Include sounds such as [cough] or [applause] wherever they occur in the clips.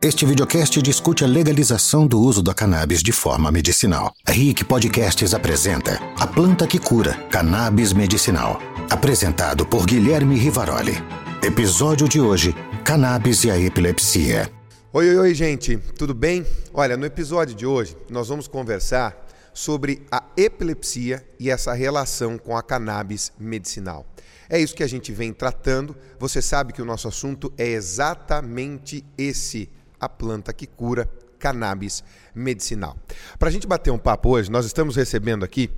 Este videocast discute a legalização do uso da cannabis de forma medicinal. A RIC Podcasts apresenta A Planta que Cura, Cannabis Medicinal. Apresentado por Guilherme Rivaroli. Episódio de hoje: Cannabis e a Epilepsia. Oi, oi, oi, gente, tudo bem? Olha, no episódio de hoje nós vamos conversar sobre a epilepsia e essa relação com a cannabis medicinal. É isso que a gente vem tratando. Você sabe que o nosso assunto é exatamente esse a planta que cura cannabis medicinal. Para a gente bater um papo hoje, nós estamos recebendo aqui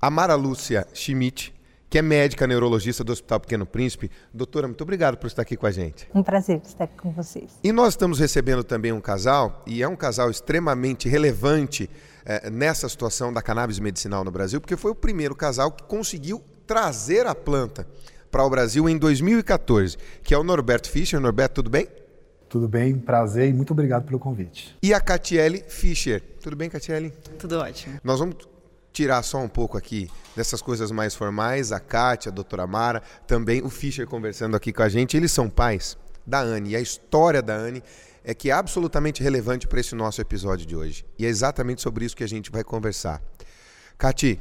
a Mara Lúcia Schmidt, que é médica neurologista do Hospital Pequeno Príncipe. Doutora, muito obrigado por estar aqui com a gente. Um prazer estar aqui com vocês. E nós estamos recebendo também um casal, e é um casal extremamente relevante é, nessa situação da cannabis medicinal no Brasil, porque foi o primeiro casal que conseguiu trazer a planta para o Brasil em 2014, que é o Norberto Fischer. Norberto, tudo bem? Tudo bem, prazer e muito obrigado pelo convite. E a Catiele Fischer. Tudo bem, Catiele? Tudo ótimo. Nós vamos tirar só um pouco aqui dessas coisas mais formais, a Kátia, a doutora Mara, também o Fischer conversando aqui com a gente. Eles são pais da Anne e a história da Anne é que é absolutamente relevante para esse nosso episódio de hoje. E é exatamente sobre isso que a gente vai conversar. Cati,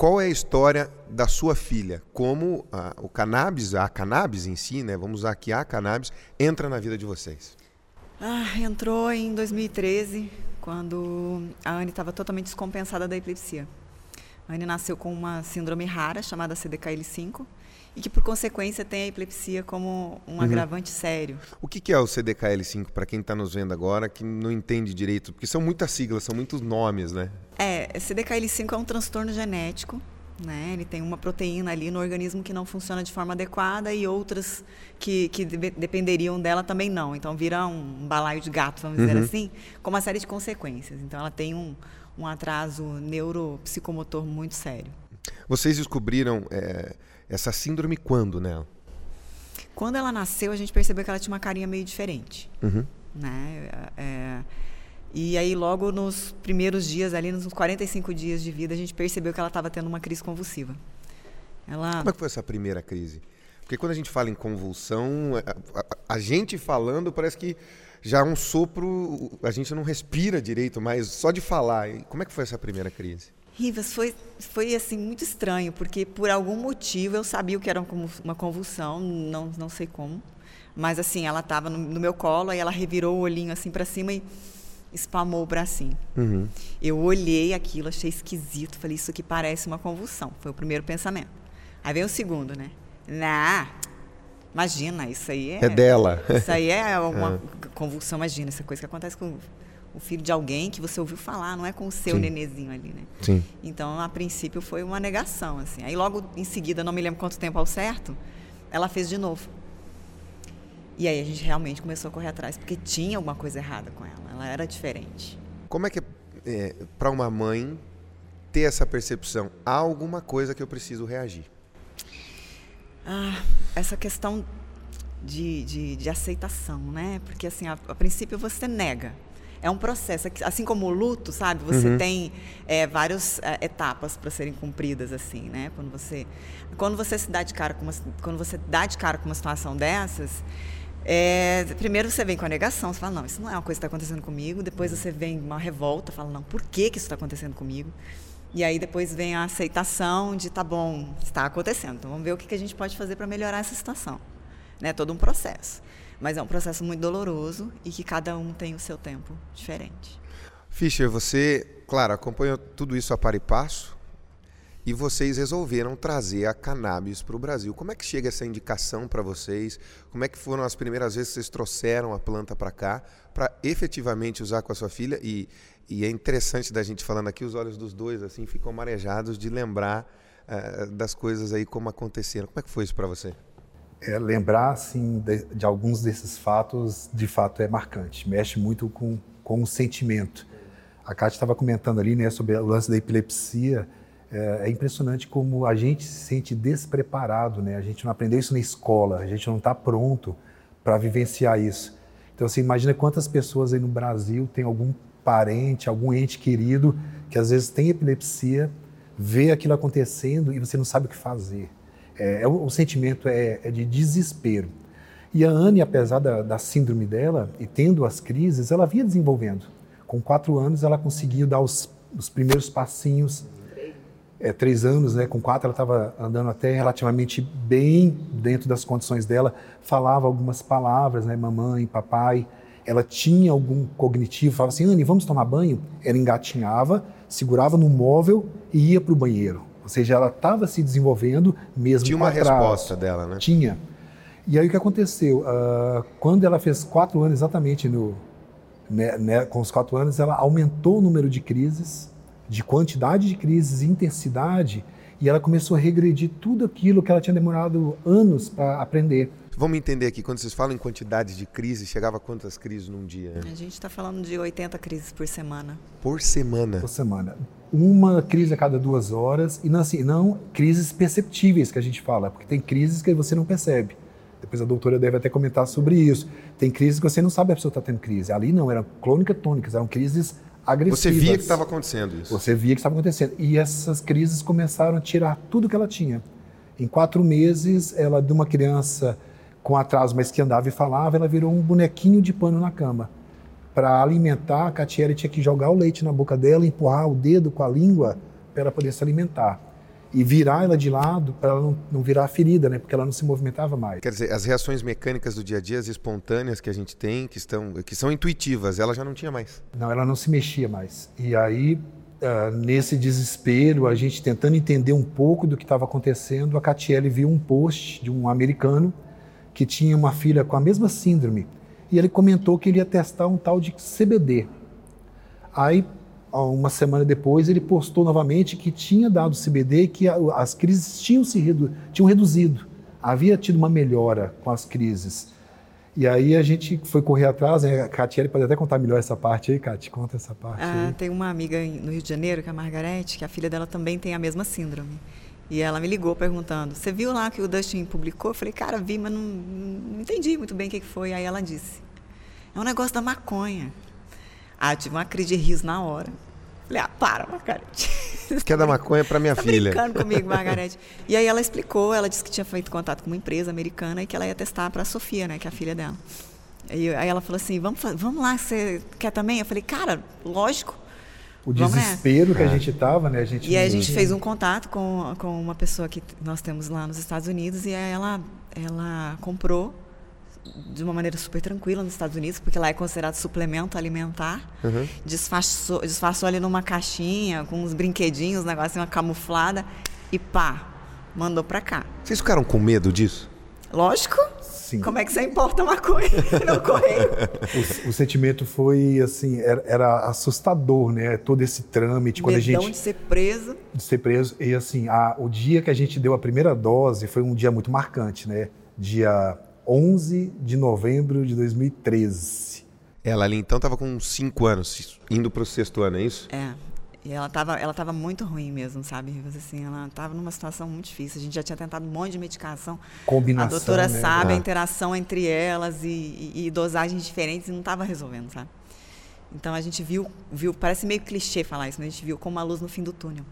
qual é a história da sua filha? Como a, o cannabis, a cannabis em si, né? Vamos usar aqui a cannabis, entra na vida de vocês? Ah, entrou em 2013, quando a Anne estava totalmente descompensada da epilepsia. A Anne nasceu com uma síndrome rara chamada CDKL5 e que, por consequência, tem a epilepsia como um uhum. agravante sério. O que é o CDKL5 para quem está nos vendo agora que não entende direito? Porque são muitas siglas, são muitos nomes, né? É, CDKL5 é um transtorno genético. Né? Ele tem uma proteína ali no organismo que não funciona de forma adequada e outras que, que de dependeriam dela também não. Então vira um balaio de gato, vamos uhum. dizer assim, com uma série de consequências. Então ela tem um, um atraso neuropsicomotor muito sério. Vocês descobriram é, essa síndrome quando nela? Quando ela nasceu, a gente percebeu que ela tinha uma carinha meio diferente. Uhum. Né? É, e aí, logo nos primeiros dias, ali nos 45 dias de vida, a gente percebeu que ela estava tendo uma crise convulsiva. Ela... Como é que foi essa primeira crise? Porque quando a gente fala em convulsão, a, a, a gente falando parece que já é um sopro, a gente não respira direito, mas só de falar. Como é que foi essa primeira crise? Rivas, foi, foi assim muito estranho, porque por algum motivo eu sabia que era uma convulsão, não, não sei como. Mas assim, ela estava no, no, meu colo, aí ela revirou o olhinho assim para cima e espalmou o bracinho. Uhum. Eu olhei aquilo, achei esquisito, falei, isso aqui parece uma convulsão. Foi o primeiro pensamento. Aí veio o segundo, né? Nah, imagina, isso aí é. É dela. Isso aí é uma [laughs] é. convulsão, imagina, essa coisa que acontece com o filho de alguém que você ouviu falar, não é com o seu Sim. nenezinho ali, né? Sim. Então, a princípio, foi uma negação, assim. Aí, logo em seguida, não me lembro quanto tempo ao certo, ela fez de novo. E aí a gente realmente começou a correr atrás, porque tinha alguma coisa errada com ela, ela era diferente. Como é que é, é para uma mãe ter essa percepção? Há alguma coisa que eu preciso reagir? Ah, essa questão de, de, de aceitação, né? Porque, assim, a, a princípio você nega, é um processo. Assim como o luto, sabe? Você uhum. tem é, várias é, etapas para serem cumpridas, assim, né? Quando você, quando você se dá de cara com uma, quando você dá de cara com uma situação dessas, é, primeiro você vem com a negação, você fala, não, isso não é uma coisa que está acontecendo comigo. Depois você vem uma revolta, fala, não, por que, que isso está acontecendo comigo? E aí depois vem a aceitação de, tá bom, está acontecendo. Então vamos ver o que, que a gente pode fazer para melhorar essa situação. Né? Todo um processo. Mas é um processo muito doloroso e que cada um tem o seu tempo diferente. Fischer, você, claro, acompanhou tudo isso a par e passo e vocês resolveram trazer a cannabis para o Brasil. Como é que chega essa indicação para vocês? Como é que foram as primeiras vezes que vocês trouxeram a planta para cá para efetivamente usar com a sua filha? E, e, é interessante da gente falando aqui, os olhos dos dois assim ficam marejados de lembrar uh, das coisas aí como aconteceram. Como é que foi isso para você? É, lembrar assim de, de, alguns desses fatos de fato é marcante. Mexe muito com, com o sentimento. A Kátia estava comentando ali né sobre o lance da epilepsia. É, é, impressionante como a gente se sente despreparado né? A gente não aprendeu isso na escola a gente não está pronto para vivenciar isso. Então assim, imagina quantas pessoas aí no Brasil tem algum parente algum ente querido que às vezes tem epilepsia vê aquilo acontecendo e você não sabe o que fazer é, é, o, sentimento é, é, de desespero. E a Anne, apesar da, da síndrome dela e tendo as crises, ela vinha desenvolvendo. Com quatro anos, ela conseguiu dar os, os primeiros passinhos. É, três anos, né? Com quatro, ela estava andando até relativamente bem dentro das condições dela. Falava algumas palavras, né? Mamãe, papai. Ela tinha algum cognitivo. Falava assim, Anne, vamos tomar banho? Ela engatinhava, segurava no móvel e ia para o banheiro. Ou seja, ela estava se desenvolvendo mesmo Tinha uma resposta dela, né? Tinha. E aí o que aconteceu? Uh, quando ela fez quatro anos, exatamente no, né, né, com os quatro anos, ela aumentou o número de crises, de quantidade de crises, intensidade, e ela começou a regredir tudo aquilo que ela tinha demorado anos para aprender. Vamos entender aqui, quando vocês falam em quantidade de crises, chegava a quantas crises num dia? A gente está falando de 80 crises por semana. Por semana? Por semana. Uma crise a cada duas horas, e não, assim, não crises perceptíveis que a gente fala, porque tem crises que você não percebe. Depois a doutora deve até comentar sobre isso. Tem crises que você não sabe a pessoa está tendo crise. Ali não, eram clônicas tônicas, eram crises agressivas. Você via que estava acontecendo isso? Você via que estava acontecendo. E essas crises começaram a tirar tudo que ela tinha. Em quatro meses, ela, de uma criança com atraso, mas que andava e falava, ela virou um bonequinho de pano na cama. Para alimentar, a Catiele tinha que jogar o leite na boca dela, empurrar o dedo com a língua para ela poder se alimentar e virar ela de lado para ela não, não virar ferida, né? Porque ela não se movimentava mais. Quer dizer, as reações mecânicas do dia a dia, as espontâneas que a gente tem, que estão, que são intuitivas, ela já não tinha mais. Não, ela não se mexia mais. E aí, uh, nesse desespero, a gente tentando entender um pouco do que estava acontecendo, a Catiele viu um post de um americano que tinha uma filha com a mesma síndrome e ele comentou que ele ia testar um tal de CBD. Aí uma semana depois, ele postou novamente que tinha dado CBD e que as crises tinham se redu tinham reduzido. Havia tido uma melhora com as crises. E aí a gente foi correr atrás, né? a Catiele pode até contar melhor essa parte aí, Cati, conta essa parte. Ah, aí. Tem uma amiga no Rio de Janeiro, que é a Margarete, que a filha dela também tem a mesma síndrome. E ela me ligou perguntando: Você viu lá que o Dustin publicou? Eu falei: Cara, vi, mas não, não entendi muito bem o que foi. Aí ela disse: É um negócio da maconha. Ah, eu tive uma crise de riso na hora. Falei, ah, para, Margarete. Quer dar maconha para minha tá filha. brincando comigo, Margarete. E aí ela explicou, ela disse que tinha feito contato com uma empresa americana e que ela ia testar para a Sofia, né, que é a filha dela. E aí ela falou assim, vamos, vamos lá, você quer também? Eu falei, cara, lógico. O desespero que a gente estava, né? A gente e aí a gente fez um contato com, com uma pessoa que nós temos lá nos Estados Unidos e aí ela, ela comprou de uma maneira super tranquila nos Estados Unidos, porque lá é considerado suplemento alimentar. Uhum. Disfarçou, disfarçou ali numa caixinha, com uns brinquedinhos, um negócio, uma camuflada, e pá, mandou pra cá. Vocês ficaram com medo disso? Lógico. Sim. Como é que você importa maconha [laughs] no correio? O, o, sentimento foi assim, era, era, assustador, né? Todo esse trâmite quando Medão a gente de ser preso. De ser preso e assim, a, o dia que a gente deu a primeira dose foi um dia muito marcante, né? Dia 11 de novembro de 2013. Ela ali então estava com 5 anos, indo para o sexto ano, é isso? É. E ela estava ela tava muito ruim mesmo, sabe? Assim, ela estava numa situação muito difícil. A gente já tinha tentado um monte de medicação. Combinação. A doutora né? sabe ah. a interação entre elas e, e, e dosagens diferentes e não estava resolvendo, sabe? Então a gente viu, viu, parece meio clichê falar isso, mas a gente viu como uma luz no fim do túnel.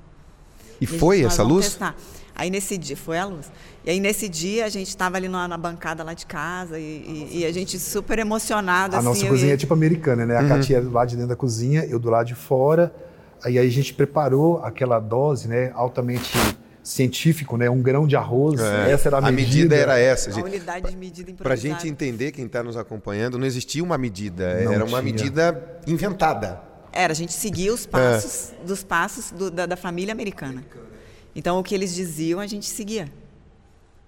E, e foi essa luz? Testar. Aí nesse dia, foi a luz. E aí nesse dia a gente estava ali na, na, bancada lá de casa e, e, e a gente super emocionado. A assim, nossa cozinha e... é tipo americana, né? A uhum. Katia é do lado de dentro da cozinha, eu do lado de fora. Aí, aí a gente preparou aquela dose, né? Altamente científico, né? Um grão de arroz, é. essa era a, a medida. medida era essa. A unidade de medida Para a gente entender, quem está nos acompanhando, não existia uma medida, não era tinha. uma medida inventada. Era, a gente seguia os passos é. dos passos do, da, da família americana. americana. Então, o que eles diziam, a gente seguia.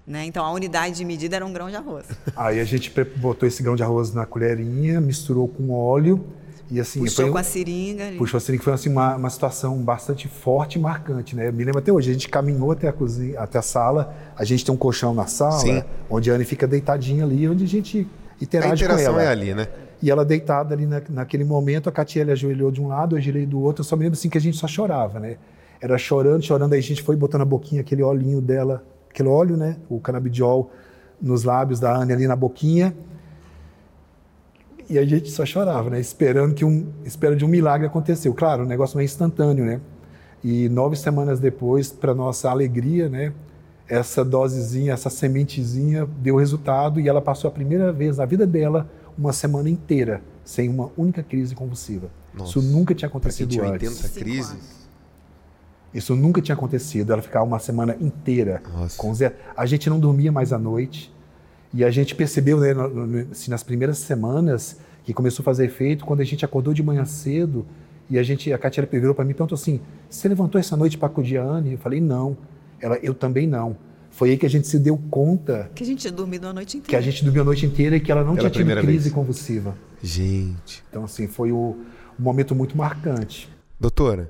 Né? Então, a unidade de medida era um grão de arroz. Aí a gente botou esse grão de arroz na colherinha, misturou com óleo e assim... Puxou foi, com a seringa. Ali. Puxou a seringa. Foi assim, uma, uma situação bastante forte e marcante. Né? Eu me lembro até hoje, a gente caminhou até a cozinha, até a sala, a gente tem um colchão na sala, Sim. onde a Anne fica deitadinha ali, onde a gente interage a interação com ela. é ali, né? E ela deitada ali na, naquele momento, a Katia ajoelhou de um lado, eu ajoelhei do outro. Eu só me lembro assim que a gente só chorava, né? Era chorando, chorando, aí a gente foi botando a boquinha, aquele olhinho dela, aquele óleo, né? O canabidiol nos lábios da Anne ali na boquinha. E a gente só chorava, né? Esperando que um, espera de um milagre aconteceu. Claro, o negócio não é instantâneo, né? E nove semanas depois, para nossa alegria, né? essa dosezinha, essa sementezinha deu resultado e ela passou a primeira vez na vida dela uma semana inteira sem uma única crise convulsiva. Nossa. Isso nunca tinha acontecido tinha antes. 80 crises? Isso nunca tinha acontecido. Ela ficava uma semana inteira Nossa. com zero. A gente não dormia mais à noite. E a gente percebeu, né, assim, nas primeiras semanas, que começou a fazer efeito, quando a gente acordou de manhã cedo e a gente, a Katia virou para mim, tanto assim, você levantou essa noite para acudir a Anne? Eu falei, não. Ela, eu também não. Foi aí que a gente se deu conta. Que a gente dormiu a noite inteira. Que a gente dormiu a noite inteira e que ela não Pela tinha tido crise vez. convulsiva. Gente. Então, assim, foi o, um momento muito marcante. Doutora,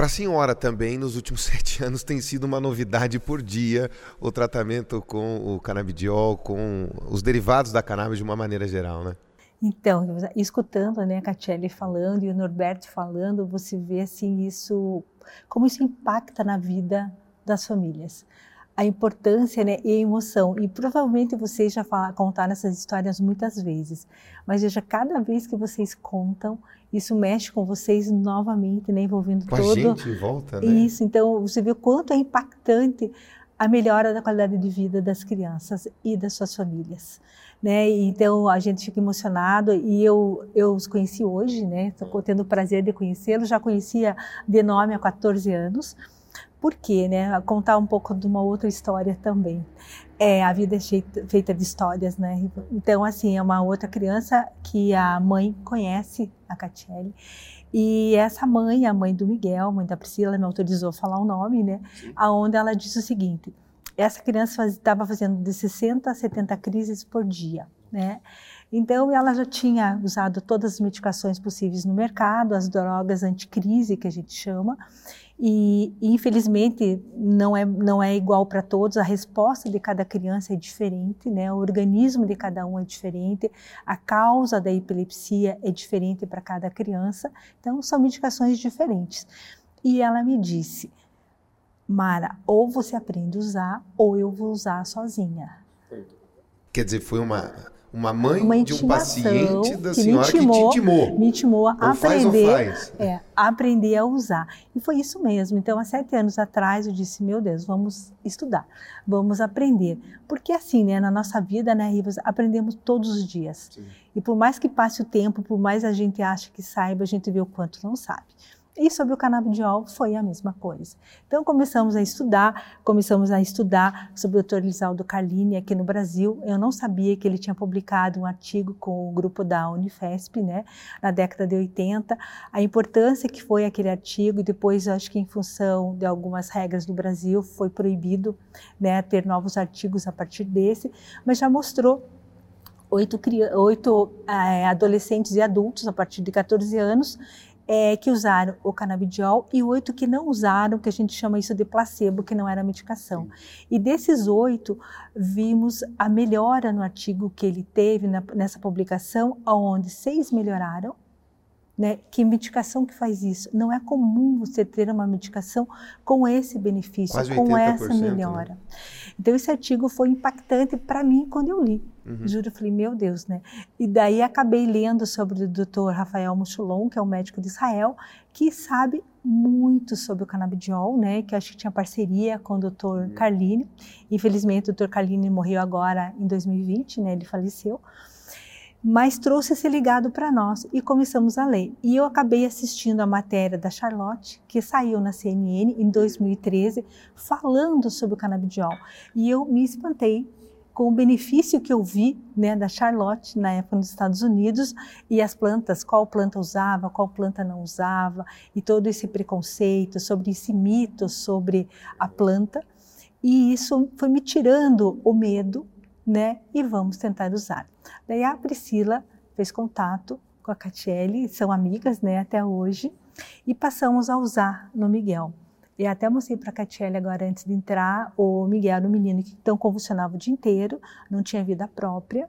para a senhora também, nos últimos [laughs] sete anos, tem sido uma novidade por dia o tratamento com o canabidiol, com os derivados da cannabis de uma maneira geral, né? Então, escutando né, a Catiele falando e o Norberto falando, você vê assim isso, como isso impacta na vida das famílias. A importância né, e a emoção. E provavelmente vocês já falaram, contaram essas histórias muitas vezes. Mas veja, cada vez que vocês contam, isso mexe com vocês novamente, né, envolvendo com todo. A gente volta, né? Isso, então você vê o quanto é impactante a melhora da qualidade de vida das crianças e das suas famílias. Né? Então a gente fica emocionado e eu eu os conheci hoje, né? Estou tendo o prazer de conhecê-los. Já conhecia de nome há 14 anos. Por quê, né? Contar um pouco de uma outra história também. É, a vida é feita de histórias, né? Então, assim, é uma outra criança que a mãe conhece, a Catiele, e essa mãe, a mãe do Miguel, mãe da Priscila, me autorizou a falar o nome, né? Sim. Aonde ela disse o seguinte: essa criança estava faz, fazendo de 60 a 70 crises por dia, né? Então, ela já tinha usado todas as medicações possíveis no mercado, as drogas anticrise, que a gente chama, e, infelizmente não é, não é igual para todos, a resposta de cada criança é diferente, né? o organismo de cada um é diferente, a causa da epilepsia é diferente para cada criança, então são medicações diferentes. E ela me disse, Mara, ou você aprende a usar, ou eu vou usar sozinha. Quer dizer, foi uma uma mãe uma de um paciente da que senhora intimou, que te intimou. Me intimou a aprender, é, a aprender a usar. E foi isso mesmo. Então, há sete anos atrás, eu disse, meu Deus, vamos estudar, vamos aprender. Porque assim, né, na nossa vida, né, Rivas, aprendemos todos os dias. Sim. E por mais que passe o tempo, por mais a gente ache que saiba, a gente vê o quanto não sabe. E sobre o canabidiol foi a mesma coisa. Então começamos a estudar, começamos a estudar sobre o Dr. Elisaldo Carlini aqui no Brasil. Eu não sabia que ele tinha publicado um artigo com o grupo da Unifesp, né, na década de 80, a importância que foi aquele artigo e depois acho que em função de algumas regras do Brasil foi proibido, né, ter novos artigos a partir desse, mas já mostrou oito, oito é, adolescentes e adultos a partir de 14 anos é, que usaram o canabidiol e oito que não usaram, que a gente chama isso de placebo, que não era medicação. Sim. E desses oito, vimos a melhora no artigo que ele teve na, nessa publicação, onde seis melhoraram, né? Que medicação que faz isso? Não é comum você ter uma medicação com esse benefício, Quase com essa né? melhora. Né? Então esse artigo foi impactante para mim quando eu li. Uhum. Juro, eu falei, meu Deus, né? E daí acabei lendo sobre o Dr. Rafael Muchulon, que é um médico de Israel, que sabe muito sobre o canabidiol, né? Que acho que tinha parceria com o Dr. Uhum. Carline. Infelizmente, o Dr. Carline morreu agora em 2020, né? Ele faleceu mas trouxe esse ligado para nós e começamos a ler. E eu acabei assistindo a matéria da Charlotte, que saiu na CNN em 2013, falando sobre o canabidiol. E eu me espantei com o benefício que eu vi né, da Charlotte na época nos Estados Unidos e as plantas, qual planta usava, qual planta não usava, e todo esse preconceito sobre esse mito sobre a planta. E isso foi me tirando o medo né? E vamos tentar usar. Daí a Priscila fez contato com a Catiele, são amigas, né, até hoje, e passamos a usar no Miguel. E até mostrei para a Catiele agora, antes de entrar, o Miguel era um menino que então convulsionava o dia inteiro, não tinha vida própria.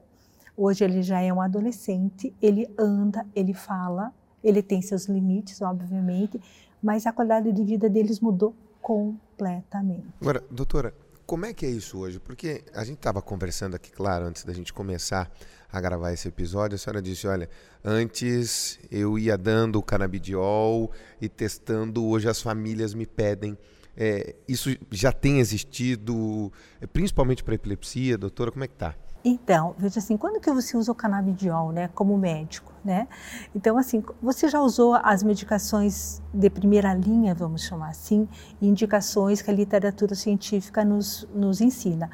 Hoje ele já é um adolescente, ele anda, ele fala, ele tem seus limites, obviamente, mas a qualidade de vida deles mudou completamente. Agora, doutora, como é que é isso hoje? Porque a gente estava conversando aqui, claro, antes da gente começar a gravar esse episódio, a senhora disse, olha, antes eu ia dando o canabidiol e testando, hoje as famílias me pedem É, isso já tem existido, é, principalmente para epilepsia, doutora? Como é que está? Então, veja assim, quando que você usa o canabidiol, né, como médico, né? Então, assim, você já usou as medicações de primeira linha, vamos chamar assim, indicações que a literatura científica nos, nos ensina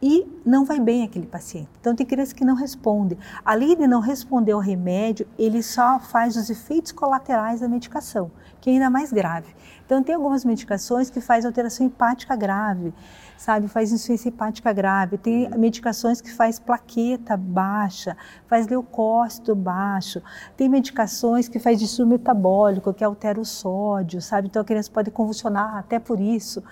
e não vai bem aquele paciente. Então tem criança que não responde. Além de não responder ao remédio, ele só faz os efeitos colaterais da medicação, que é ainda mais grave. Então tem algumas medicações que faz alteração hepática grave, sabe, faz insuficiência hepática grave. Tem medicações que faz plaqueta baixa, faz leucócito baixo. Tem medicações que faz distúrbio metabólico, que altera o sódio, sabe? Então a criança pode convulsionar até por isso.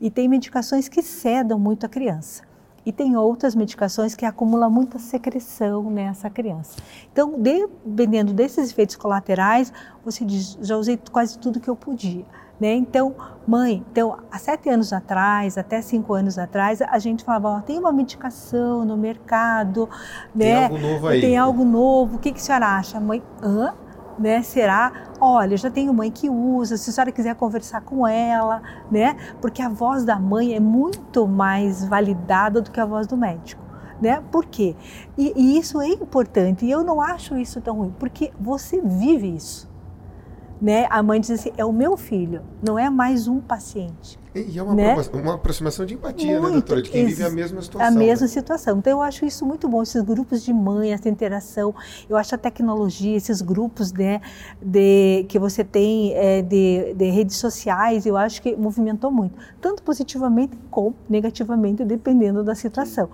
E tem medicações que cedam muito a criança. E tem outras medicações que acumulam muita secreção nessa criança. Então, dependendo desses efeitos colaterais, você diz, já usei quase tudo que eu podia. Né? Então, mãe, então, há sete anos atrás, até cinco anos atrás, a gente falava, ó, tem uma medicação no mercado, tem né? algo novo aí. Tem algo novo, o que, que a senhora acha? Mãe, hã? Né? Será, olha, já tenho mãe que usa, se a senhora quiser conversar com ela, né? Porque a voz da mãe é muito mais validada do que a voz do médico. Né? Por quê? E, e isso é importante, e eu não acho isso tão ruim, porque você vive isso. Né? A mãe diz assim: é o meu filho, não é mais um paciente. E é uma, né? uma aproximação de empatia, muito, né, doutora? De quem vive a mesma situação. A mesma né? situação. Então, eu acho isso muito bom, esses grupos de mãe, essa interação. Eu acho a tecnologia, esses grupos né, de, que você tem é, de, de redes sociais, eu acho que movimentou muito, tanto positivamente como negativamente, dependendo da situação.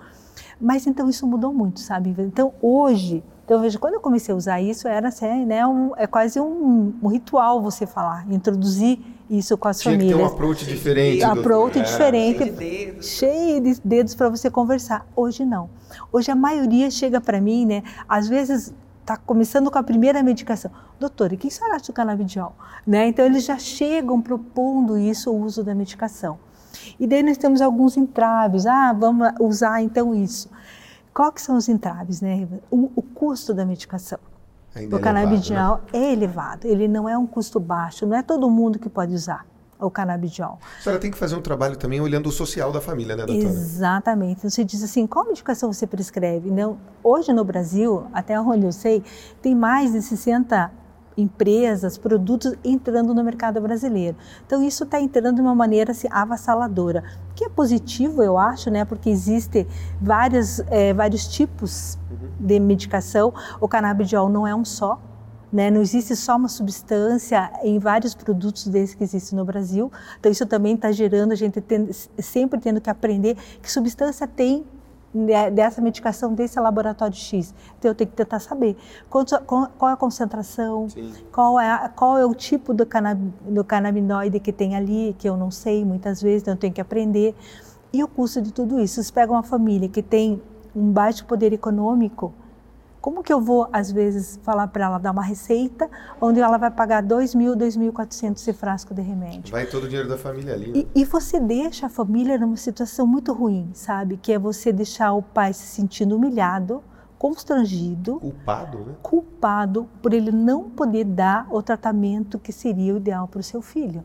Mas então isso mudou muito, sabe? Então hoje então, veja, quando eu comecei a usar isso, era assim, né, um, é quase um, um, ritual você falar, introduzir isso com as Tinha famílias. Tinha que ter um approach diferente. Um approach é. diferente, cheio de dedos, cheio de dedos para você conversar. Hoje não. Hoje a maioria chega para mim, né, às vezes está começando com a primeira medicação. Doutora, o que você acha do canabidiol? Né? Então, eles já chegam propondo isso, o uso da medicação. E daí nós temos alguns entraves. Ah, vamos usar então isso. Qual que são os entraves, né? O, o custo da medicação. Ainda o é canabidiol elevado, né? é elevado, ele não é um custo baixo, não é todo mundo que pode usar o canabidiol. A senhora tem que fazer um trabalho também olhando o social da família, né, doutora? Exatamente. Você diz assim, qual medicação você prescreve? Não, hoje no Brasil, até onde eu sei, tem mais de 60 empresas, produtos entrando no mercado brasileiro. Então isso está entrando de uma maneira assim, avassaladora, que é positivo, eu acho, né? Porque existem vários, é, vários tipos de medicação. O canabidiol não é um só. Né? Não existe só uma substância em vários produtos desses que existem no Brasil. Então, isso também está gerando a gente tendo, sempre tendo que aprender que substância tem dessa medicação desse laboratório X. Então eu tenho que tentar saber quanto, qual é a concentração, qual é, a, qual é o tipo do, canab, do canabinoide que tem ali, que eu não sei muitas vezes, então eu tenho que aprender. E o custo de tudo isso. Vocês pegam uma família que tem um baixo poder econômico, como que eu vou, às vezes, falar para ela dar uma receita onde ela vai pagar 2 mil, 2.400 esse frasco de remédio? Vai todo o dinheiro da família ali. Né? E, e, você deixa a família numa situação muito ruim, sabe? Que é você deixar o pai se sentindo humilhado, constrangido, culpado, né? culpado por ele não poder dar o tratamento que seria o ideal para o seu filho.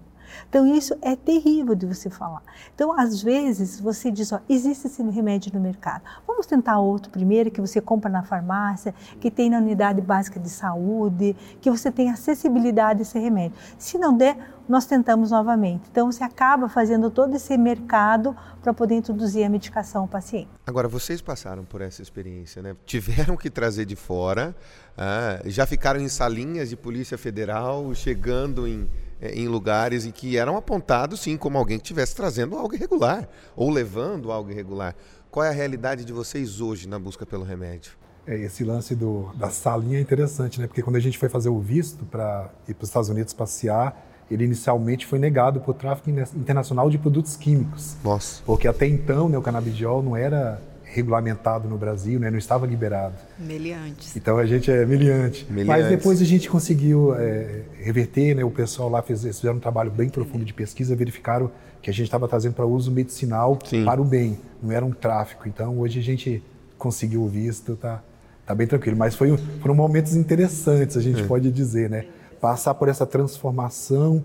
Então, isso é terrível de você falar. Então, às vezes, você diz: ó, existe esse remédio no mercado. Vamos tentar outro primeiro, que você compra na farmácia, que tem na unidade básica de saúde, que você tem acessibilidade a esse remédio. Se não der, nós tentamos novamente. Então, você acaba fazendo todo esse mercado para poder introduzir a medicação ao paciente. Agora, vocês passaram por essa experiência, né? Tiveram que trazer de fora, ah, já ficaram em salinhas de Polícia Federal, chegando em é, em lugares em que eram apontados, sim, como alguém que estivesse trazendo algo irregular ou levando algo irregular. Qual é a realidade de vocês hoje na busca pelo remédio? É, esse lance do, da salinha é interessante, né? Porque quando a gente foi fazer o visto para ir para os Estados Unidos passear, ele inicialmente foi negado por tráfico internacional de produtos químicos. Nossa. Porque até então, né, o canabidiol não era regulamentado no Brasil, né? não estava liberado. Meliantes. Então a gente é meliante. Meliantes. Mas depois a gente conseguiu é, reverter, né? o pessoal lá fez, fizeram um trabalho bem profundo de pesquisa, verificaram que a gente estava trazendo para uso medicinal Sim. para o bem, não era um tráfico. Então hoje a gente conseguiu o visto, tá, tá bem tranquilo. Mas foi, foram momentos interessantes, a gente é. pode dizer, né? Passar por essa transformação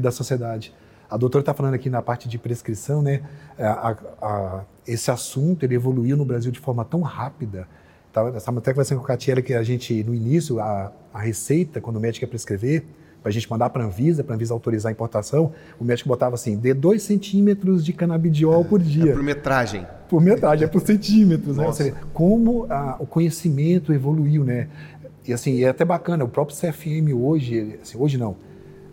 da sociedade. A doutora está falando aqui na parte de prescrição, né? A, a, esse assunto ele evoluiu no Brasil de forma tão rápida. Estava até conversando com a Catiela que a gente, no início, a, a receita, quando o médico ia prescrever, para a gente mandar para a Anvisa, para a Anvisa autorizar a importação, o médico botava assim, dê 2 centímetros de canabidiol por dia. É por metragem. Por metragem, é por centímetros. Né? Seja, como a, o conhecimento evoluiu, né? E assim, é até bacana, o próprio CFM hoje, assim, hoje não,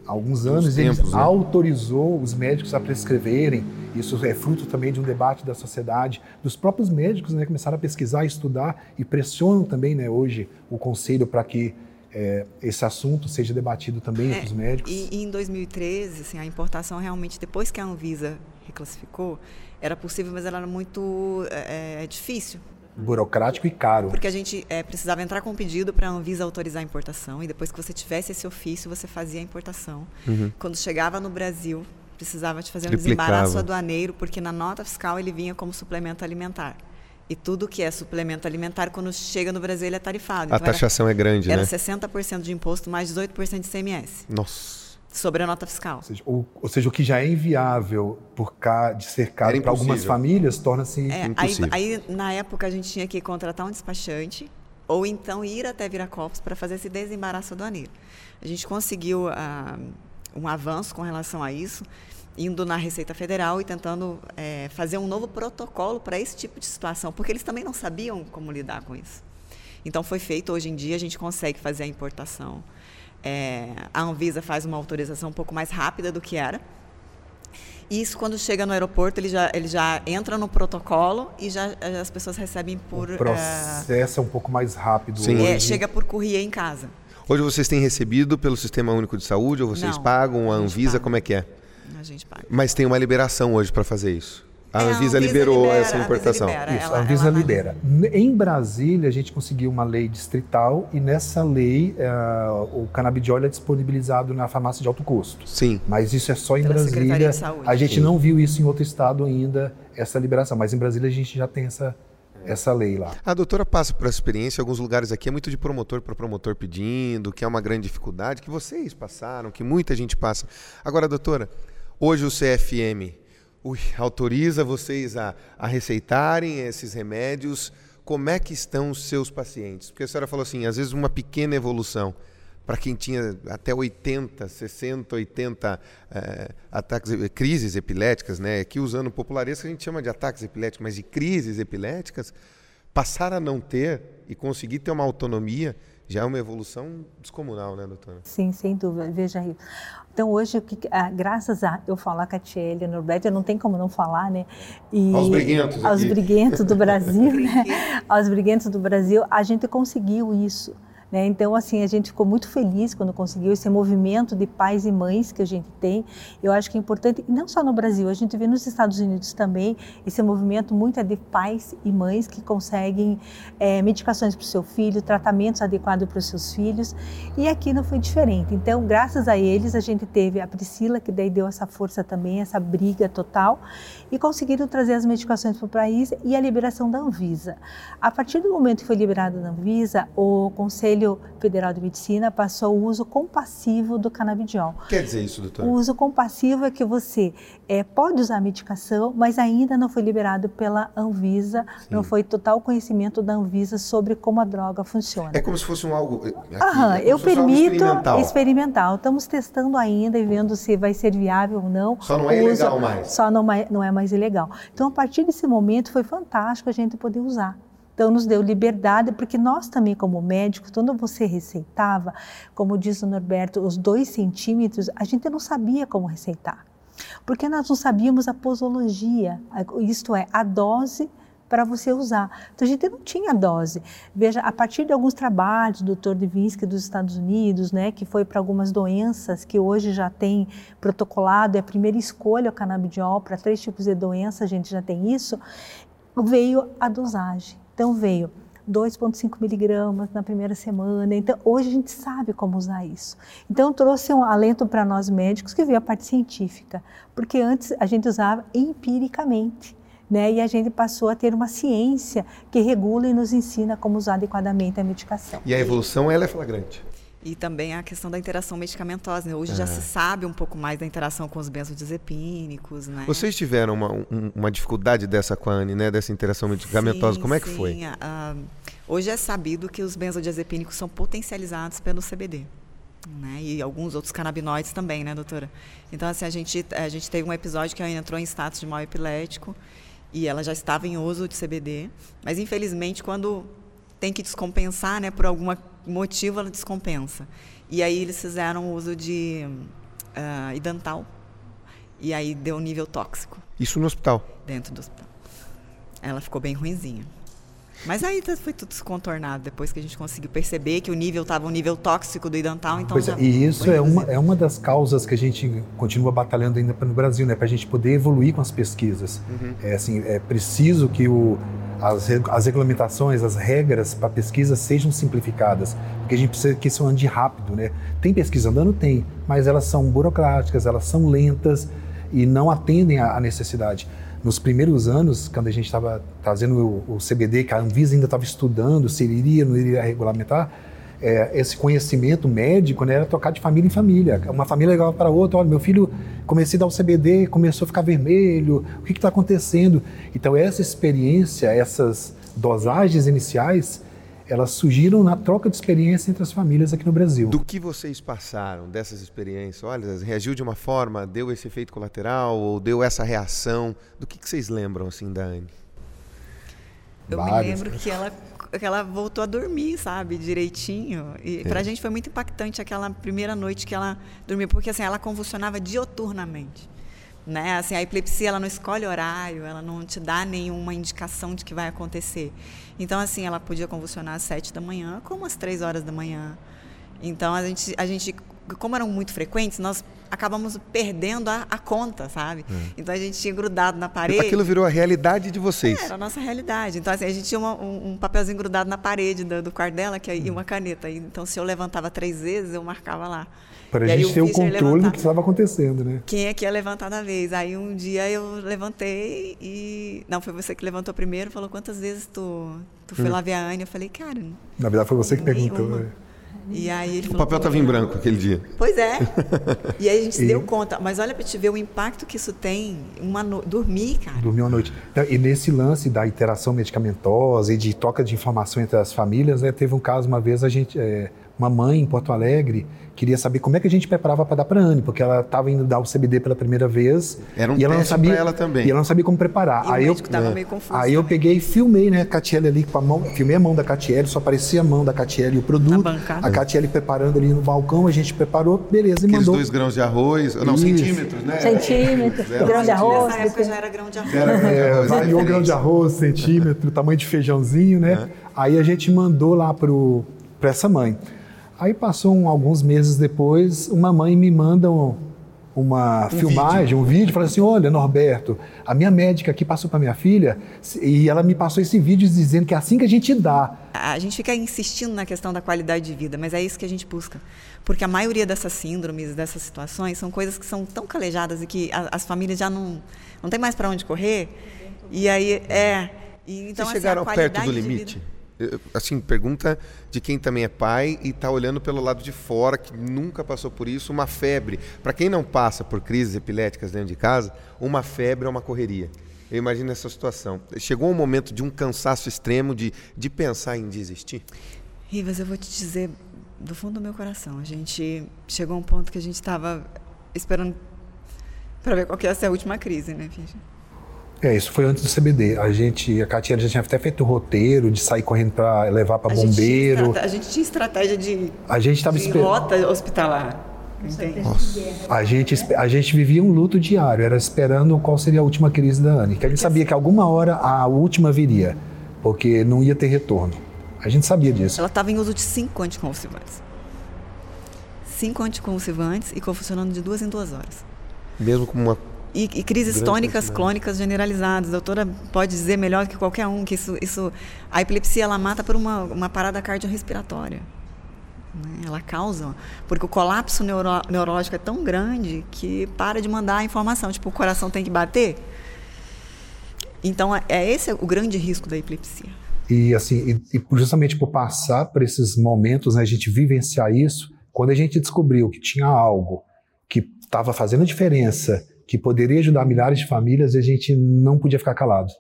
há alguns anos tempos, ele né? autorizou os médicos a prescreverem, isso é fruto também de um debate da sociedade, dos próprios médicos né, começaram a pesquisar, estudar e pressionam também né, hoje o conselho para que é, esse assunto seja debatido também é, entre os médicos? E, e, em 2013, assim, a importação realmente, depois que a Anvisa reclassificou, era possível, mas ela era muito é, é difícil. Burocrático e caro. Porque a gente é, precisava entrar com um pedido para a Anvisa autorizar a importação e depois que você tivesse esse ofício, você fazia a importação. Uhum. Quando chegava no Brasil, precisava de fazer um desembaraço aduaneiro, porque na nota fiscal ele vinha como suplemento alimentar. E tudo que é suplemento alimentar, quando chega no Brasil, ele é tarifado. A então taxação era, é grande, era né? Era 60% de imposto, mais 18% de CMS. Nossa. Sobre a nota fiscal. Ou seja, o, ou seja, o que já é inviável por cá, de ser caro para algumas famílias, torna-se é, impossível. Aí, aí, na época, a gente tinha que contratar um despachante ou então ir até Viracopos para fazer esse desembaraço aduaneiro. A gente conseguiu uh, um avanço com relação a isso indo na Receita Federal e tentando é, fazer um novo protocolo para esse tipo de situação, porque eles também não sabiam como lidar com isso. Então foi feito, hoje em dia a gente consegue fazer a importação. É, a Anvisa faz uma autorização um pouco mais rápida do que era. Isso, quando chega no aeroporto, ele já, ele já entra no protocolo e já as pessoas recebem por. O processo é, um pouco mais rápido. Sim. É, chega por courrier em casa. Hoje vocês têm recebido pelo Sistema Único de Saúde ou vocês Não, pagam a Anvisa? Paga. Como é que é? a gente paga. Mas tem uma liberação hoje para fazer isso. A, é, Anvisa, a Anvisa liberou libera, essa importação. A Anvisa libera, isso, ela, a Anvisa ela libera. Em Brasília, a gente conseguiu uma lei distrital e nessa lei uh, o canabidiol é disponibilizado na farmácia de alto custo. Sim. Mas isso é só em Pela Brasília. A gente Sim. não viu isso em outro estado ainda, essa liberação. Mas em Brasília a gente já tem essa, essa lei lá. A doutora passa por essa experiência, em alguns lugares aqui é muito de promotor para promotor pedindo, que é uma grande dificuldade, que vocês passaram, que muita gente passa. Agora, doutora, Hoje o CFM ui, autoriza vocês a, a receitarem esses remédios. Como é que estão os seus pacientes? Porque a senhora falou assim, às vezes uma pequena evolução para quem tinha até 80, 60, 80 é, ataques, crises epiléticas, né? Aqui usando o popularesco a gente chama de ataques epiléticos, mas de crises epiléticas, passar a não ter e conseguir ter uma autonomia já é uma evolução descomunal, né, doutora? Sim, sem dúvida. Veja aí. Então, hoje, ah, graças a eu falar com a Tiele Norberto, não tem como não falar, né? E aos briguentos Aos briguentos do Brasil, [laughs] né? aos briguentos do Brasil, a gente conseguiu isso. Né? Então, assim, a gente ficou muito feliz quando conseguiu esse movimento de pais e mães que a gente tem. Eu acho que é importante, não só no Brasil, a gente vê nos Estados Unidos também esse movimento muito é de pais e mães que conseguem é, medicações para o seu filho, tratamentos adequados para os seus filhos. E aqui não foi diferente. Então, graças a eles, a gente teve a Priscila, que daí deu essa força também, essa briga total, e conseguiram trazer as medicações para o país e a liberação da Anvisa. A partir do momento que foi liberada a Anvisa, o Conselho Conselho Federal de Medicina passou o uso compassivo do canabidiol. Quer dizer isso, doutor? O uso compassivo é que você é, pode usar a medicação, mas ainda não foi liberado pela Anvisa, Sim. não foi total conhecimento da Anvisa sobre como a droga funciona. É como se fosse um algo. Aqui, Aham, é eu permito experimental. experimental. Estamos testando ainda e vendo se vai ser viável ou não. Só não é ilegal mais. Só não, não é mais ilegal. Então, a partir desse momento, foi fantástico a gente poder usar. Então, nos deu liberdade, porque nós também, como médicos, quando você receitava, como diz o Norberto, os dois centímetros, a gente não sabia como receitar. Porque nós não sabíamos a posologia, isto é, a dose para você usar. Então a gente não tinha dose. Veja, a partir de alguns trabalhos do Dr. Divinsky dos Estados Unidos, né, que foi para algumas doenças que hoje já tem protocolado, é a primeira escolha o canabidiol para três tipos de doenças, a gente já tem isso, veio a dosagem. Então veio 2,5 miligramas na primeira semana. Então, hoje a gente sabe como usar isso. Então, trouxe um alento para nós médicos que veio a parte científica, porque antes a gente usava empiricamente. Né? E a gente passou a ter uma ciência que regula e nos ensina como usar adequadamente a medicação. E a evolução ela é flagrante. E também a questão da interação medicamentosa. Né? Hoje já se sabe um pouco mais da interação com os benzodiazepínicos, né? Vocês tiveram uma, um, uma dificuldade dessa com a Anne, né? Dessa interação medicamentosa. Sim, Como é que sim. foi? Ah, hoje é sabido que os benzodiazepínicos são potencializados pelo CBD. Né? E alguns outros canabinoides também, né, doutora? Então, assim, a gente, a gente teve um episódio que a Anne entrou em status de mal epilético e ela já estava em uso de CBD, mas infelizmente quando tem que descompensar, né, por algum motivo ela descompensa. E aí eles fizeram uso de uh, idantal e aí deu um nível tóxico Isso no hospital. dentro do hospital. Ela ficou bem ruinzinha. Mas aí tá- foi tudo descontornado depois que a gente conseguiu perceber que o nível estava um nível tóxico do idantal, então Pois já é, e isso é uma, é uma das causas que a gente continua batalhando ainda no Brasil, né? Para a gente poder evoluir com as pesquisas. É, assim, é preciso que o, as, as regulamentações, as regras para pesquisa sejam simplificadas, porque a gente precisa que isso ande rápido, né? Tem pesquisa andando? Tem, mas elas são burocráticas, elas são lentas e não atendem à necessidade. Nos primeiros anos, quando a gente estava trazendo o, o CBD, que a Anvisa ainda estava estudando se iria ou não iria regulamentar, é, esse conhecimento médico né, era trocar de família em família. Uma família ligava para outra, olha, meu filho comecei a dar o CBD, começou a ficar vermelho, o que está acontecendo? Então essa experiência, essas dosagens iniciais, elas surgiram na troca de experiência entre as famílias aqui no Brasil. Do que vocês passaram dessas experiências? Olha, reagiu de uma forma, deu esse efeito colateral ou deu essa reação? Do que, que vocês lembram assim da Anne? Eu Várias, me lembro que ela, que ela voltou a dormir, sabe, direitinho. E É. pra gente foi muito impactante aquela primeira noite que ela dormiu, porque assim, ela convulsionava dioturnamente. Né? Assim, a epilepsia ela não escolhe horário, ela não te dá nenhuma indicação de que vai acontecer. Então, assim, ela podia convulsionar às sete da manhã, como às três horas da manhã. Então, a gente, a gente como eram muito frequentes, nós acabamos perdendo a, a conta, sabe? Então, a gente tinha grudado na parede. É. Aquilo virou a realidade de vocês. É, era a nossa realidade. Então, assim, a gente tinha uma- um, um papelzinho grudado na parede do, do quarto dela que, aí- e uma caneta. Então, se eu levantava três vezes, eu marcava lá. Para a gente ter o controle do que estava acontecendo, né? Quem é que ia levantar da vez? Aí um dia eu levantei e. Não, foi você que levantou primeiro, falou quantas vezes tu, tu foi lá ver a Anne? Eu falei, cara. Na verdade foi você que perguntou. nenhuma. né? E aí ele O falou. papel "Pô, estava em branco aquele dia. Pois é. E aí a gente [laughs] se E- deu conta. Mas olha para te ver o impacto que isso tem. Uma no... Dormir, cara. Dormiu à noite. E nesse lance da interação medicamentosa e de troca de informação entre as famílias, né, teve um caso uma vez a gente, é, uma mãe em Porto Alegre queria saber como é que a gente preparava para dar para Anne, porque ela estava indo dar o CBD pela primeira vez Era um e ela não teste sabia pra ela também. e ela não sabia como preparar. E aí eu confuso Aí eu peguei e filmei, né, a Catiele ali com a mão, filmei a mão da Catiele, só aparecia a mão da Catiele e o produto. Na bancada. A Catiele preparando ali no balcão, a gente preparou, beleza, e Aqueles mandou. dois grãos de arroz, não, Isso. centímetros, né? Centímetro, Zero grão de arroz. Nessa época já era grão de arroz. Era grão de É, arroz, variou é o grão de arroz, centímetro, tamanho de feijãozinho, né? Aí a gente mandou lá para essa mãe. Aí passou um- alguns meses depois, uma mãe me manda um- uma filmagem, um vídeo, fala assim: Olha, Norberto, a minha médica aqui passou para minha filha e ela me passou esse vídeo dizendo que é assim que a gente dá. A gente fica insistindo na questão da qualidade de vida, mas é isso que a gente busca. Porque a maioria dessas síndromes, dessas situações, são coisas que são tão calejadas e que a- as famílias já não, não tem mais para onde correr. E aí, é. E, então, Vocês assim, a chegaram perto qualidade do limite? Assim, pergunta de quem também é pai e está olhando pelo lado de fora, que nunca passou por isso, uma febre. Para quem não passa por crises epiléticas dentro de casa, uma febre é uma correria. Eu imagino essa situação. Chegou um momento de um cansaço extremo de, de pensar em desistir? Rivas, eu vou te dizer do fundo do meu coração. A gente chegou a um ponto que a gente estava esperando para ver qual que ia ser a última crise, né, Finge? É, isso foi antes do CBD. A gente, a Catiele já tinha até feito o roteiro de sair correndo para levar para gente bombeiro. estrate- A gente tinha estratégia de, A gente estava de esperando. rota hospitalar. A gente, a gente vivia um luto diário, era esperando qual seria a última crise da Anne. Que a gente sabia que alguma hora a última viria, porque não ia ter retorno. A gente sabia disso. Ela estava em uso de cinco anticonvulsivantes. Cinco anticonvulsivantes e convulsionando de duas em duas horas. Mesmo com uma. E, e crises Grande tônicas clônicas generalizadas. A doutora pode dizer melhor que qualquer um que isso, isso a epilepsia ela mata por uma, uma parada cardiorrespiratória. né? Ela causa, porque o colapso neuro, neurológico é tão grande que para de mandar a informação. Tipo, o coração tem que bater. Então, é- é esse o grande risco da epilepsia. E assim, e, e justamente por passar por esses momentos, né, a gente vivenciar isso, quando a gente descobriu que tinha algo que estava fazendo diferença, que poderia ajudar milhares de famílias, a gente não podia ficar calado.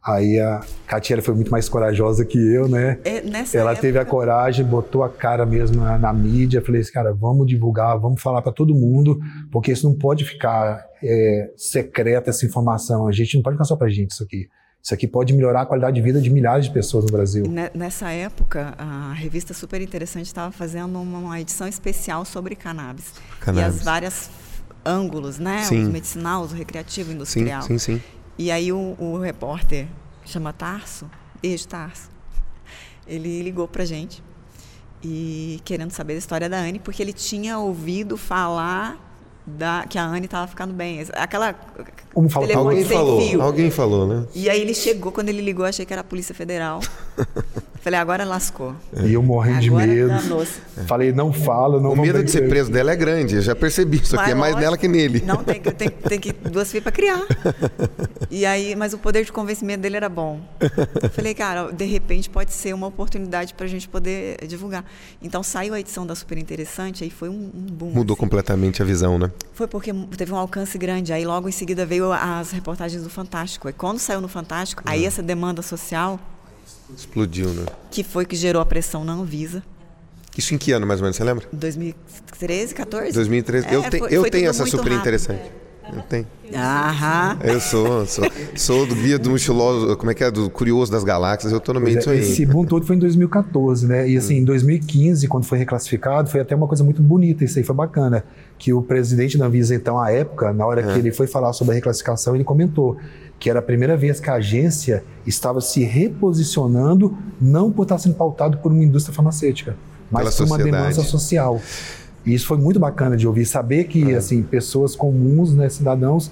Aí a Katia foi muito mais corajosa que eu, né? É, nessa ela época, teve a coragem, botou a cara mesmo na, na mídia. Falei assim, cara, vamos divulgar, vamos falar para todo mundo, porque isso não pode ficar é, secreta essa informação. A gente não pode ficar só pra gente isso aqui. Isso aqui pode melhorar a qualidade de vida de milhares de pessoas no Brasil. ne- Nessa época, a revista Super Interessante estava fazendo uma, uma edição especial sobre cannabis. Cannabis. E as várias ângulos, né? Sim. O medicinal, o recreativo, o Sim, industrial. sim, sim. E aí o, o repórter, chama Tarso, ex-Tarso, ele ligou pra gente e querendo saber da história da Anne, porque ele tinha ouvido falar da, que a Anne estava ficando bem. Aquela Como telefone Alguém falou, fio. alguém falou, né? E aí ele chegou, quando ele ligou, achei que era a Polícia Federal. [laughs] Falei, agora lascou. E eu morrendo de medo. danou-se. Falei, não fala, não O medo de ser preso dela é grande, eu já percebi. Isso aqui Mas é mais lógico, nela que nele. Não, tem que, tem, tem que duas filhas para criar. E aí, mas o poder de convencimento dele era bom. Falei, cara, de repente pode ser uma oportunidade para a gente poder divulgar. Então saiu a edição da Super Interessante, aí foi um, um boom. Mudou assim. completamente a visão, né? Foi porque teve um alcance grande. Aí logo em seguida veio as reportagens do Fantástico. E quando saiu no Fantástico, aí essa demanda social, Explodiu, né? que foi que gerou a pressão na Anvisa, Isso em que ano, mais ou menos, você lembra? em 2013, 14? 2013. É, eu te- foi- eu foi tenho essa super rápido. interessante. Eu tenho. Aham. Eu sou, sou, sou do guia do mochiloso, como é que é? Do curioso das galáxias, eu tô no meio disso é, aí. Esse boom todo foi em 2014, né? E assim, em 2015, quando foi reclassificado, foi até uma coisa muito bonita, isso aí foi bacana. Que o presidente da Anvisa, então, à época, na hora que ele foi falar sobre a reclassificação, ele comentou que era a primeira vez que a agência estava se reposicionando, não por estar sendo pautado por uma indústria farmacêutica, mas Pela por uma demanda social. E isso foi muito bacana de ouvir, saber que, assim, pessoas comuns, né, cidadãos,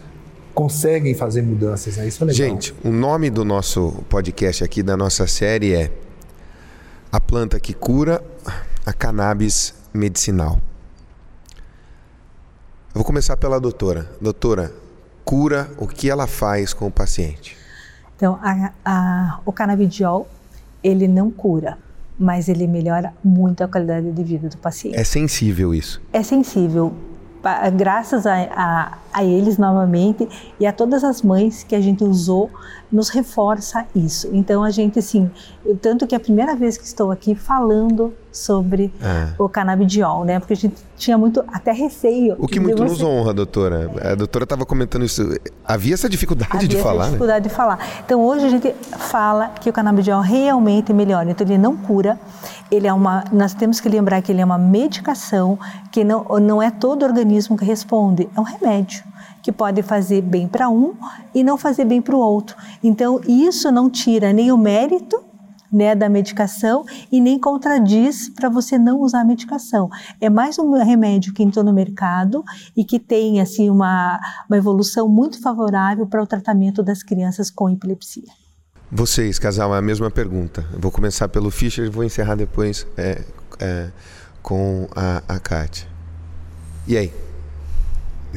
conseguem fazer mudanças, né? Isso é legal. Gente, o nome do nosso podcast aqui, da nossa série é A Planta que Cura, a Cannabis Medicinal. Eu vou começar pela doutora. Doutora, cura, o que ela faz com o paciente? Então, a- a- o canabidiol, ele não cura, mas ele melhora muito a qualidade de vida do paciente. É sensível isso. É sensível, graças a, a, a eles novamente e a todas as mães que a gente usou, nos reforça isso. Então, a gente, assim, eu, tanto que é a primeira vez que estou aqui falando sobre Ah. o canabidiol, né? Porque a gente tinha muito, até receio. O que muito você- nos honra, doutora. A doutora estava comentando isso. Havia essa dificuldade Havia de essa falar, né? dificuldade de falar. Então hoje a gente fala que o canabidiol realmente melhora. Então ele não cura. Ele é uma. Nós temos que lembrar que ele é uma medicação que não não é todo organismo que responde. É um remédio que pode fazer bem para um e não fazer bem para o outro. Então isso não tira nem o mérito né, da medicação e nem contradiz para você não usar a medicação. É mais um remédio que entrou no mercado e que tem assim uma, uma evolução muito favorável para o tratamento das crianças com epilepsia. Vocês, casal, é a mesma pergunta. Eu vou começar pelo Fischer e vou encerrar depois é, é, com a, a Kátia. E aí?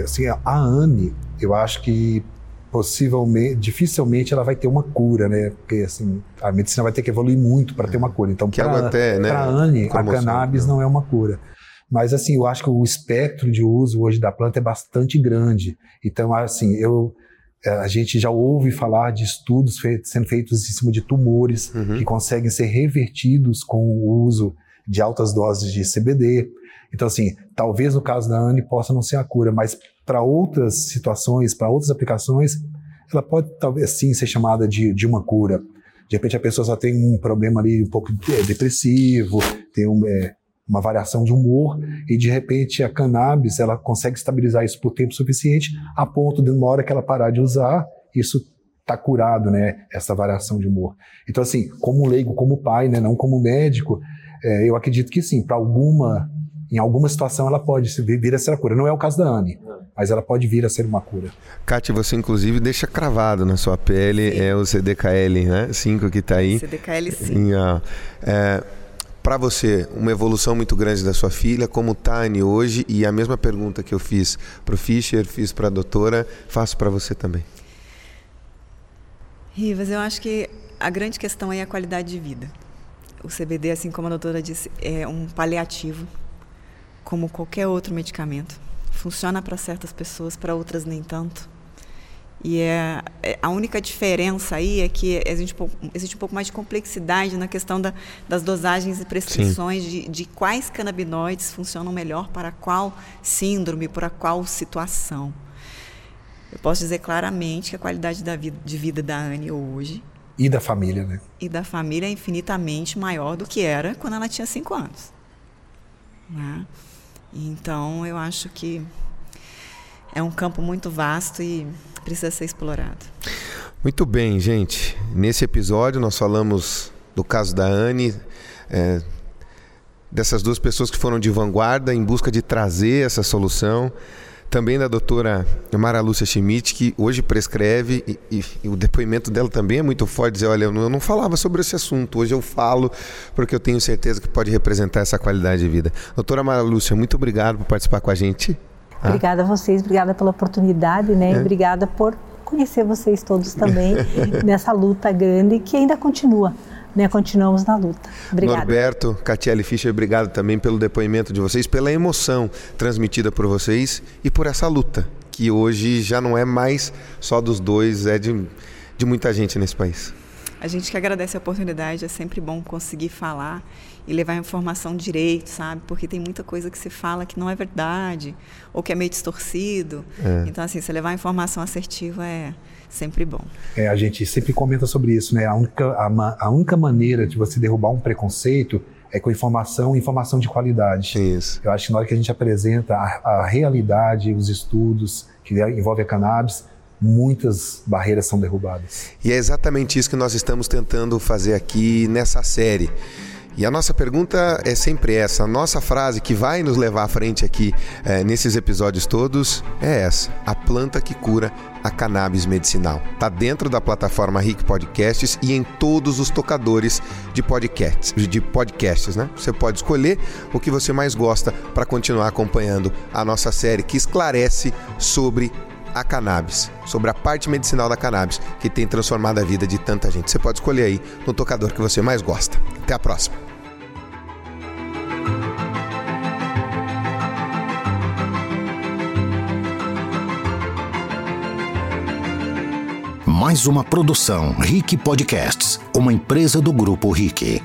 Assim, a Anne, eu acho que possivelmente, dificilmente ela vai ter uma cura, né? Porque assim, a medicina vai ter que evoluir muito para ter uma cura. Então, ela até, né, para Anne, a cannabis né? não é uma cura. Mas assim, eu acho que o espectro de uso hoje da planta é bastante grande. Então, assim, eu eh, a gente já ouve falar de estudos feitos, sendo feitos em cima de tumores Uhum. que conseguem ser revertidos com o uso de altas doses de CBD. Então, assim, talvez no caso da Anne possa não ser a cura, mas para outras situações, para outras aplicações, ela pode talvez sim ser chamada de, de uma cura. De repente a pessoa só tem um problema ali um pouco eh, depressivo, tem um, eh, uma variação de humor e de repente a cannabis ela consegue estabilizar isso por tempo suficiente a ponto de uma hora que ela parar de usar isso está curado, né? Essa variação de humor. Então assim, como leigo, como pai, né? Não como médico, eh, eu acredito que sim, para alguma em alguma situação ela pode vir a ser a cura. Não é o caso da Anne, mas ela pode vir a ser uma cura. Kátia, você inclusive deixa cravado na sua pele é o CDKL, né? 5 que está aí. CDKL sim. Em, ah, é, para você, uma evolução muito grande da sua filha, como tá a Anne hoje? E a mesma pergunta que eu fiz para o Fischer, fiz para a doutora, faço para você também. Rivas, eu acho que a grande questão é a qualidade de vida. O CBD, assim como a doutora disse, é um paliativo, como qualquer outro medicamento. Funciona para certas pessoas, para outras nem tanto. E é, é, a única diferença aí é que existe um pouco, existe um pouco mais de complexidade na questão da, das dosagens e prescrições de, de, quais canabinoides funcionam melhor para qual síndrome, para qual situação. Eu posso dizer claramente que a qualidade da vida, de vida da Anne hoje. E da família, né? E da família é infinitamente maior do que era quando ela tinha cinco anos. Né? Então, eu acho que é um campo muito vasto e precisa ser explorado. Muito bem, gente. Nesse episódio nós falamos do caso da Anne, é, dessas duas pessoas que foram de vanguarda em busca de trazer essa solução. Também da doutora Mara Lúcia Schmidt, que hoje prescreve, e, e, e, o depoimento dela também é muito forte, dizer, olha, eu não, eu não, falava sobre esse assunto, hoje eu falo, porque eu tenho certeza que pode representar essa qualidade de vida. Doutora Mara Lúcia, muito obrigado por participar com a gente. Ah. Obrigada a vocês, obrigada pela oportunidade, né? É. Obrigada por conhecer vocês todos também [laughs] nessa luta grande que ainda continua. Né, continuamos na luta. Obrigada. Norberto, Catiele Fischer, obrigado também pelo depoimento de vocês, pela emoção transmitida por vocês e por essa luta, que hoje já não é mais só dos dois, é de, de muita gente nesse país. A gente que agradece a oportunidade, é sempre bom conseguir falar e levar a informação direito, sabe? Porque tem muita coisa que se fala que não é verdade ou que é meio distorcido. É. Então, assim, você levar a informação assertiva é sempre bom. É, a gente sempre comenta sobre isso, né? A única, a, a única maneira de você derrubar um preconceito é com informação, informação de qualidade. Isso. Eu acho que na hora que a gente apresenta a, a realidade, os estudos que envolvem a cannabis, muitas barreiras são derrubadas. E é exatamente isso que nós estamos tentando fazer aqui nessa série. E a nossa pergunta é sempre essa. A nossa frase que vai nos levar à frente aqui é, nesses episódios todos é essa: a planta que cura a cannabis medicinal. Está dentro da plataforma RIC Podcasts e em todos os tocadores de podcasts, de podcasts, né? Você pode escolher o que você mais gosta para continuar acompanhando a nossa série que esclarece sobre a cannabis, sobre a parte medicinal da cannabis que tem transformado a vida de tanta gente. Você pode escolher aí no tocador que você mais gosta. Até a próxima. Mais uma produção Rick Podcasts, uma empresa do grupo Rick.